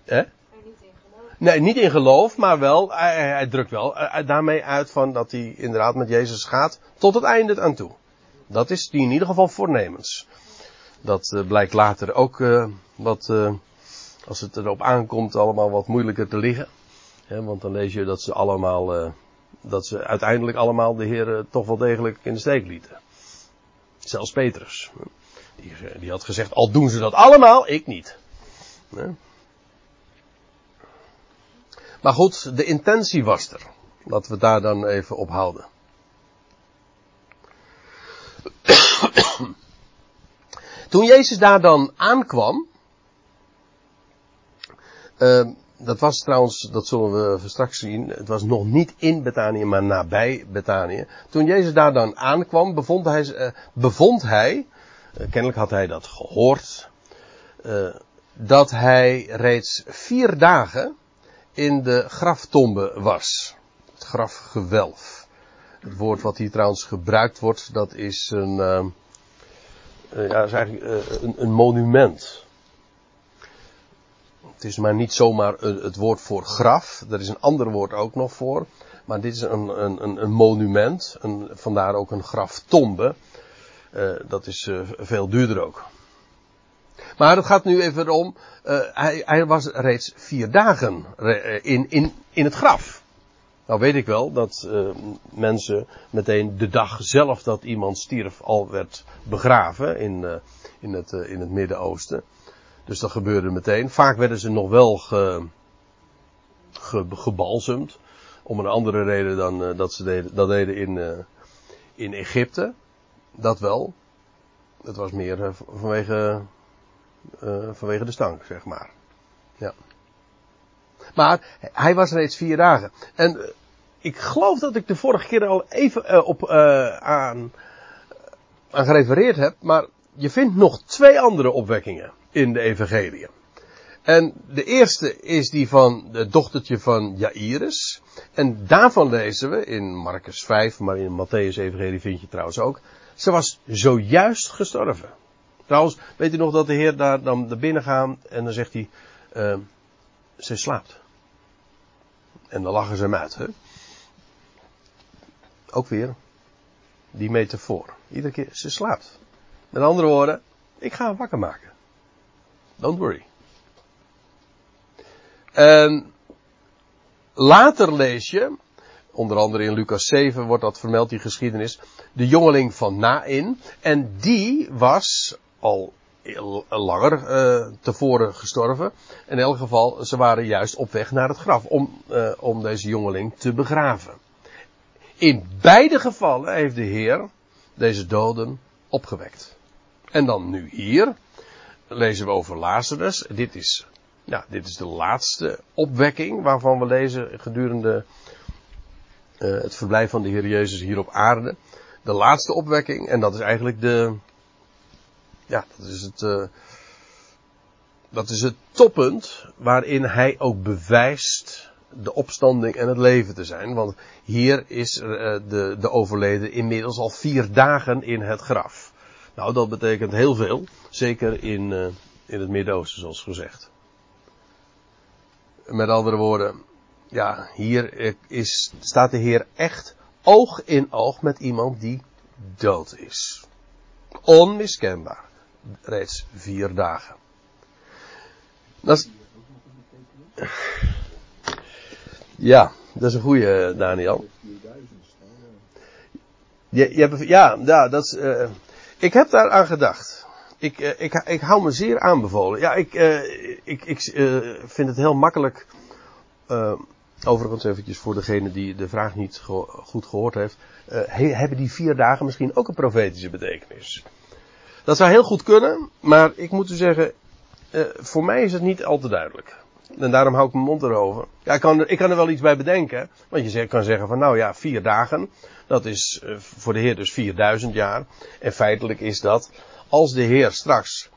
hè? Nee, niet in geloof, maar wel, hij, drukt wel daarmee uit van dat hij inderdaad met Jezus gaat tot het einde aan toe. Dat is die in ieder geval voornemens. Dat eh, blijkt later ook eh, wat, eh, als het erop aankomt, allemaal wat moeilijker te liggen. Want dan lees je dat ze allemaal, dat ze uiteindelijk allemaal de Heer toch wel degelijk in de steek lieten. Zelfs Petrus. Die, die had gezegd, al doen ze dat allemaal, ik niet. Maar goed, de intentie was er. Laten we daar dan even op houden. Toen Jezus daar dan aankwam. eh, dat was trouwens, dat zullen we straks zien. Het was nog niet in Betanië, maar nabij Betanië. Toen Jezus daar dan aankwam, bevond hij, eh, bevond hij eh, kennelijk had hij dat gehoord, eh, dat hij reeds vier dagen in de graftombe was. Het grafgewelf. Het woord wat hier trouwens gebruikt wordt, dat is een, uh, uh, ja, is eigenlijk uh, een, een, monument. Het is maar niet zomaar een, het woord voor graf. Er is een ander woord ook nog voor. Maar dit is een, een, een monument. Vandaar ook een graftombe. dat is veel duurder ook. Maar het gaat nu even om, hij, hij, was reeds vier dagen in, in, in het graf. Nou weet ik wel dat uh, mensen meteen de dag zelf dat iemand stierf al werd begraven in, uh, in het, in het Midden-Oosten. Dus dat gebeurde meteen. Vaak werden ze nog wel ge, ge, gebalsemd. Om een andere reden dan dat ze deden, dat deden in, in Egypte. Dat wel. Dat was meer vanwege vanwege de stank, zeg maar. Ja. Maar hij was reeds vier dagen. En ik geloof dat ik de vorige keer al even uh, op, aan, aan gerefereerd heb. Maar je vindt nog twee andere opwekkingen in de evangelie. En de eerste is die van het dochtertje van Jairus. En daarvan lezen we in Marcus 5, maar in Matthäus evangelie vind je trouwens ook. Ze was zojuist gestorven. Trouwens, weet u nog dat de Heer daar dan naar binnen gaat en dan zegt hij, uh, ze slaapt. En dan lachen ze hem uit. Hè? Ook weer die metafoor. Iedere keer, ze slaapt. Met andere woorden, ik ga haar wakker maken. Don't worry. En later lees je, onder andere in Lucas 7 wordt dat vermeld, die geschiedenis, de jongeling van Nain. En die was al langer uh, tevoren gestorven. In elk geval, ze waren juist op weg naar het graf om, uh, om deze jongeling te begraven. In beide gevallen heeft de Heer deze doden opgewekt. En dan nu hier lezen we over Lazarus. Dit is, ja, dit is de laatste opwekking waarvan we lezen gedurende uh, het verblijf van de Heer Jezus hier op aarde. De laatste opwekking en dat is eigenlijk de, ja, dat is het, uh, dat is het toppunt waarin hij ook bewijst de opstanding en het leven te zijn. Want hier is uh, de, de overleden inmiddels al vier dagen in het graf. Nou, dat betekent heel veel. Zeker in, uh, in het Midden-Oosten, zoals gezegd. Met andere woorden, ja, hier eh, is, staat de Heer echt oog in oog met iemand die dood is. Onmiskenbaar. Reeds vier dagen. Dat is... Ja, dat is een goede, Daniel. Je, je hebt, ja, ja, dat is, uh, ik heb daar aan gedacht. Ik, uh, ik, ik hou me zeer aanbevolen. Ja, ik, ik, ik vind het heel makkelijk. overigens eventjes voor degene die de vraag niet goed gehoord heeft. He, hebben die vier dagen misschien ook een profetische betekenis? Dat zou heel goed kunnen, maar ik moet u zeggen, voor mij is het niet al te duidelijk. En daarom hou ik mijn mond erover. Ja, ik kan, ik kan er wel iets bij bedenken. Want je kan zeggen van nou ja, vier dagen. Dat is uh, voor de Heer dus 4000 jaar. En feitelijk is dat, als de Heer straks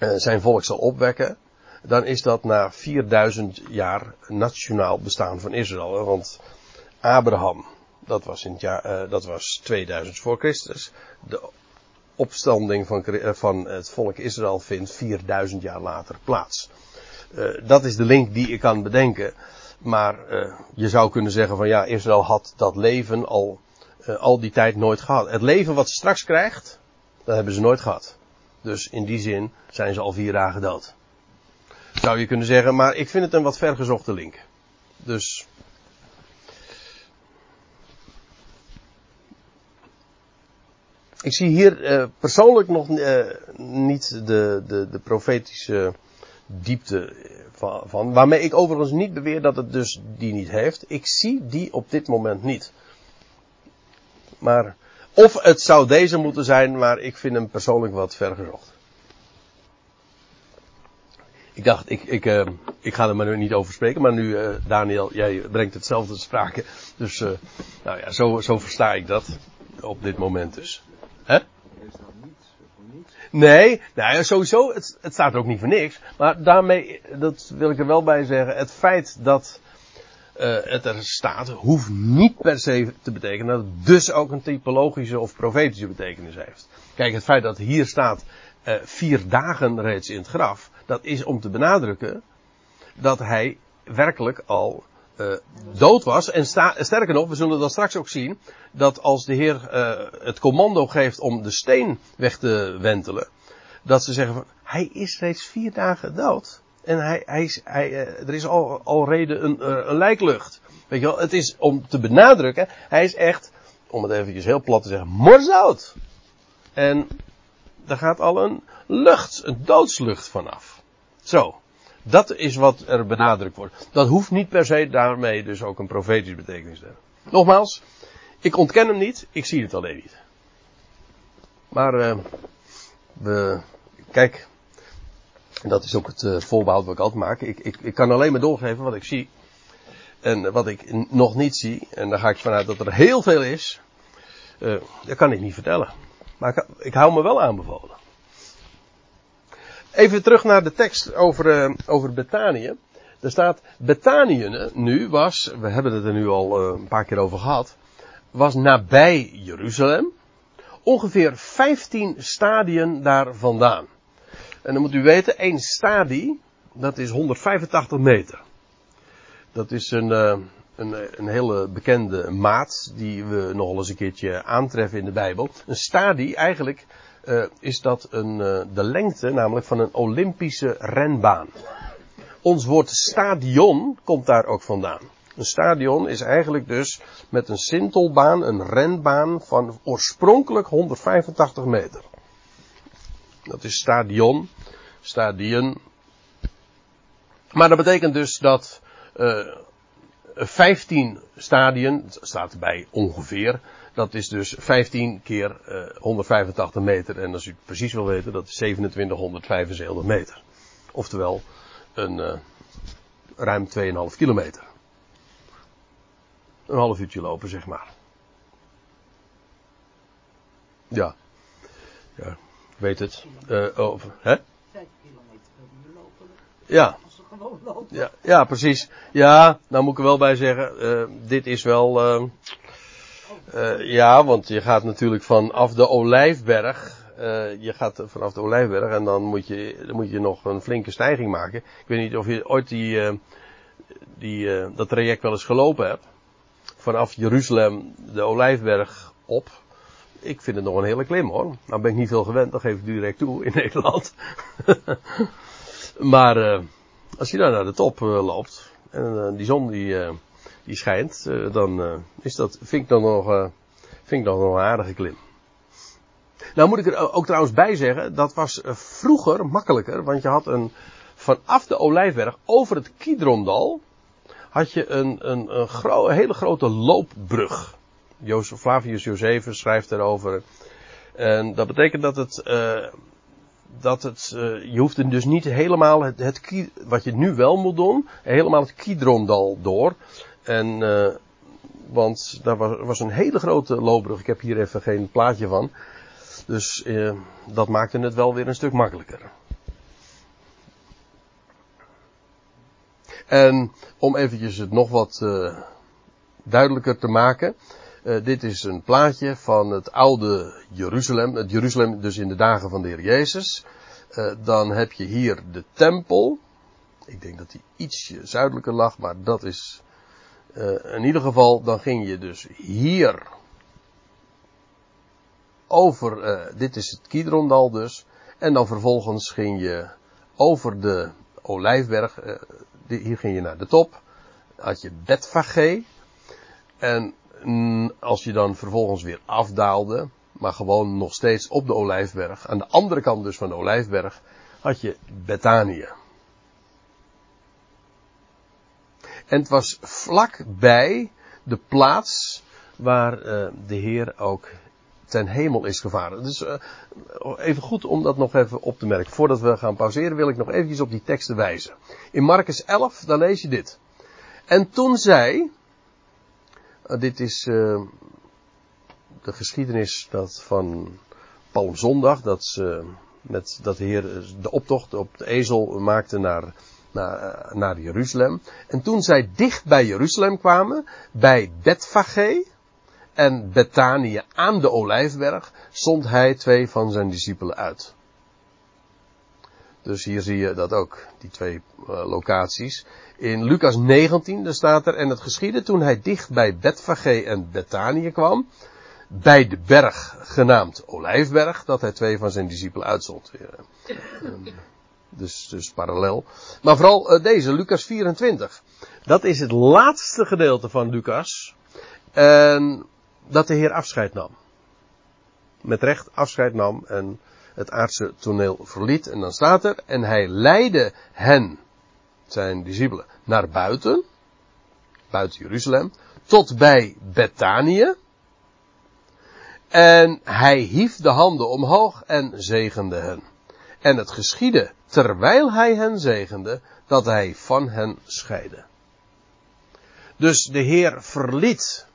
uh, zijn volk zal opwekken. Dan is dat na 4000 jaar nationaal bestaan van Israël. Want Abraham, dat was, in het jaar, uh, dat was 2000 voor Christus. De opstanding van, van het volk Israël vindt 4000 jaar later plaats. Uh, dat is de link die ik kan bedenken. Maar uh, je zou kunnen zeggen van ja, Israël had dat leven al, uh, al die tijd nooit gehad. Het leven wat ze straks krijgt, dat hebben ze nooit gehad. Dus in die zin zijn ze al vier dagen dood. Zou je kunnen zeggen, maar ik vind het een wat vergezochte link. Dus. Ik zie hier persoonlijk nog niet de, de, de profetische diepte van, van. Waarmee ik overigens niet beweer dat het dus die niet heeft. Ik zie die op dit moment niet. Maar, of het zou deze moeten zijn, maar ik vind hem persoonlijk wat vergezocht. Ik dacht, ik, ik, uh, ik ga er maar nu niet over spreken, maar nu, uh, Daniel, jij brengt het zelf te sprake. Dus, nou ja, zo, zo versta ik dat op dit moment dus. Nee, nou ja, sowieso, het, het staat ook niet voor niks. Maar daarmee, dat wil ik er wel bij zeggen, het feit dat uh, het er staat, hoeft niet per se te betekenen dat het dus ook een typologische of profetische betekenis heeft. Kijk, het feit dat hier staat uh, vier dagen reeds in het graf, dat is om te benadrukken dat hij werkelijk al uh, dood was. En sta, sterker nog, we zullen dat straks ook zien, dat als de Heer uh, het commando geeft om de steen weg te wentelen, dat ze zeggen van, hij is reeds vier dagen dood. En hij, hij, hij, uh, er is al, al reden een, een lijklucht. Weet je wel, het is om te benadrukken, hij is echt, om het eventjes heel plat te zeggen, morzout. En daar gaat al een lucht, een doodslucht vanaf. Zo. Dat is wat er benadrukt wordt. Dat hoeft niet per se daarmee dus ook een profetische betekenis te hebben. Nogmaals, ik ontken hem niet, ik zie het alleen niet. Maar uh, we, kijk, dat is ook het uh, voorbehoud wat ik altijd maak. Ik, ik, ik kan alleen maar doorgeven wat ik zie. En wat ik nog niet zie, en daar ga ik vanuit dat er heel veel is, uh, dat kan ik niet vertellen. Maar ik, ik hou me wel aanbevolen. Even terug naar de tekst over, uh, over Betanië. Er staat, Betanië nu was, we hebben het er nu al uh, een paar keer over gehad, was nabij Jeruzalem. Ongeveer 15 stadien daar vandaan. En dan moet u weten, één stadie, dat is 185 meter. Dat is een, uh, een, een hele bekende maat die we nog eens een keertje aantreffen in de Bijbel. Een stadie eigenlijk uh, is dat een, uh, de lengte namelijk van een Olympische renbaan. Ons woord stadion komt daar ook vandaan. Een stadion is eigenlijk dus met een sintelbaan, een renbaan van oorspronkelijk 185 meter. Dat is stadion, stadion. Maar dat betekent dus dat uh, 15 stadien, het staat erbij ongeveer, dat is dus 15 keer uh, 185 meter. En als u het precies wil weten, dat is 2775 meter. Oftewel een uh, ruim 2,5 kilometer. Een half uurtje lopen, zeg maar. Ja. Ja, ik weet het. Uh, over, hè? 5 kilometer per uur lopen. Ja. Als ze gewoon lopen. Ja, ja, precies. Ja, nou moet ik er wel bij zeggen, uh, dit is wel, uh, uh, ja, want je gaat natuurlijk vanaf de Olijfberg eh, je gaat vanaf de Olijfberg en dan moet, je, dan moet je nog een flinke stijging maken. Ik weet niet of je ooit die, eh, die, eh, dat traject wel eens gelopen hebt. Vanaf Jeruzalem de Olijfberg op. Ik vind het nog een hele klim hoor. Nou ben ik niet veel gewend, dat geef ik direct toe in [laughs] Nederland. maar eh, als je daar naar de top eh, loopt en eh, die zon die, eh, die schijnt, eh, dan eh, is dat, vind ik dan nog, eh, vind ik dan nog een aardige klim. Nou moet ik er ook trouwens bij zeggen, dat was vroeger makkelijker, want je had een, vanaf de Olijfberg over het Kidrondal, had je een, een, een hele grote loopbrug. Jozef, Flavius Josephus schrijft erover. En dat betekent dat het, dat het, je hoeft dus niet helemaal het, wat je nu wel moet doen, helemaal het Kidrondal door. En, eh, want daar was, was een hele grote loopbrug. Ik heb hier even geen plaatje van. Dus eh, dat maakte het wel weer een stuk makkelijker. En om eventjes het nog wat eh, duidelijker te maken. dit is een plaatje van het oude Jeruzalem. Het Jeruzalem dus in de dagen van de Heer Jezus. Dan heb je hier de tempel. Ik denk dat die ietsje zuidelijker lag, maar dat is eh, in ieder geval, dan ging je dus hier over, eh, dit is het Kidrondal dus, en dan vervolgens ging je over de Olijfberg, eh, hier ging je naar de top, had je Betfage, en mm, als je dan vervolgens weer afdaalde, maar gewoon nog steeds op de Olijfberg, aan de andere kant dus van de Olijfberg, had je Betanië. En het was vlakbij de plaats waar eh, de Heer ook ten hemel is gevaren. Dus eh, even goed om dat nog even op te merken. Voordat we gaan pauzeren wil ik nog eventjes op die teksten wijzen. In Marcus 11, daar lees je dit. En toen zij, eh, dit is de geschiedenis dat van Palmzondag, dat, ze, met, dat de Heer de optocht op de ezel maakte naar, naar, eh, naar Jeruzalem. En toen zij dicht bij Jeruzalem kwamen, bij Betfage en Betanië aan de Olijfberg, zond hij twee van zijn discipelen uit. Dus hier zie je dat ook, die twee uh, locaties. In Lucas 19, daar staat er, en het geschiedde toen hij dicht bij Betfage en Betanië kwam, bij de berg genaamd Olijfberg, dat hij twee van zijn discipelen uitzond. [laughs] Dus, dus parallel. Maar vooral uh, deze, Lucas 24. Dat is het laatste gedeelte van Lucas. En dat de Heer afscheid nam. Met recht afscheid nam en het aardse toneel verliet. En dan staat er, en hij leidde hen, zijn discipelen, naar buiten. Buiten Jeruzalem. Tot bij Betanië. En hij hief de handen omhoog en zegende hen. En het geschiedde, terwijl hij hen zegende, dat hij van hen scheidde. Dus de Heer verliet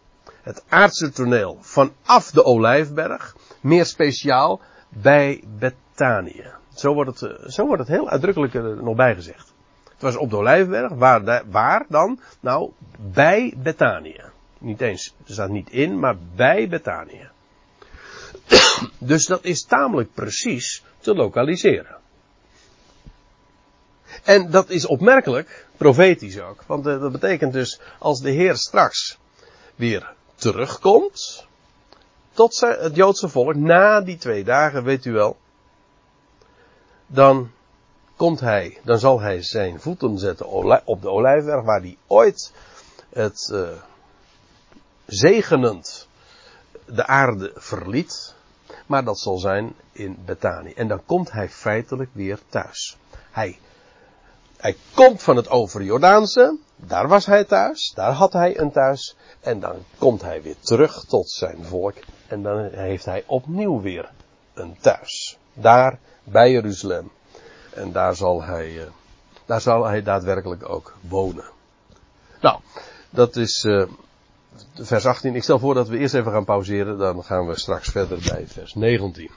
het aardse toneel vanaf de Olijfberg, meer speciaal bij Betanië. Zo wordt het, zo wordt het heel uitdrukkelijk er nog bijgezegd. Het was op de Olijfberg, waar, waar dan? Nou, bij Betanië. Niet eens, er staat niet in, maar bij Betanië. [coughs] Dus dat is tamelijk precies te lokaliseren. En dat is opmerkelijk, profetisch ook. Want uh, dat betekent dus, als de Heer straks weer terugkomt, tot het Joodse volk, na die twee dagen, weet u wel, dan komt hij, dan zal hij zijn voeten zetten op de olijfberg, waar hij ooit het uh, zegenend de aarde verliet. Maar dat zal zijn in Bethanië. En dan komt hij feitelijk weer thuis. Hij, hij komt van het overjordaanse. Daar was hij thuis. Daar had hij een thuis. En dan komt hij weer terug tot zijn volk. En dan heeft hij opnieuw weer een thuis. Daar bij Jeruzalem. En daar zal hij, daar zal hij daadwerkelijk ook wonen. Nou, dat is uh, vers 18. Ik stel voor dat we eerst even gaan pauzeren. Dan gaan we straks verder bij vers 19.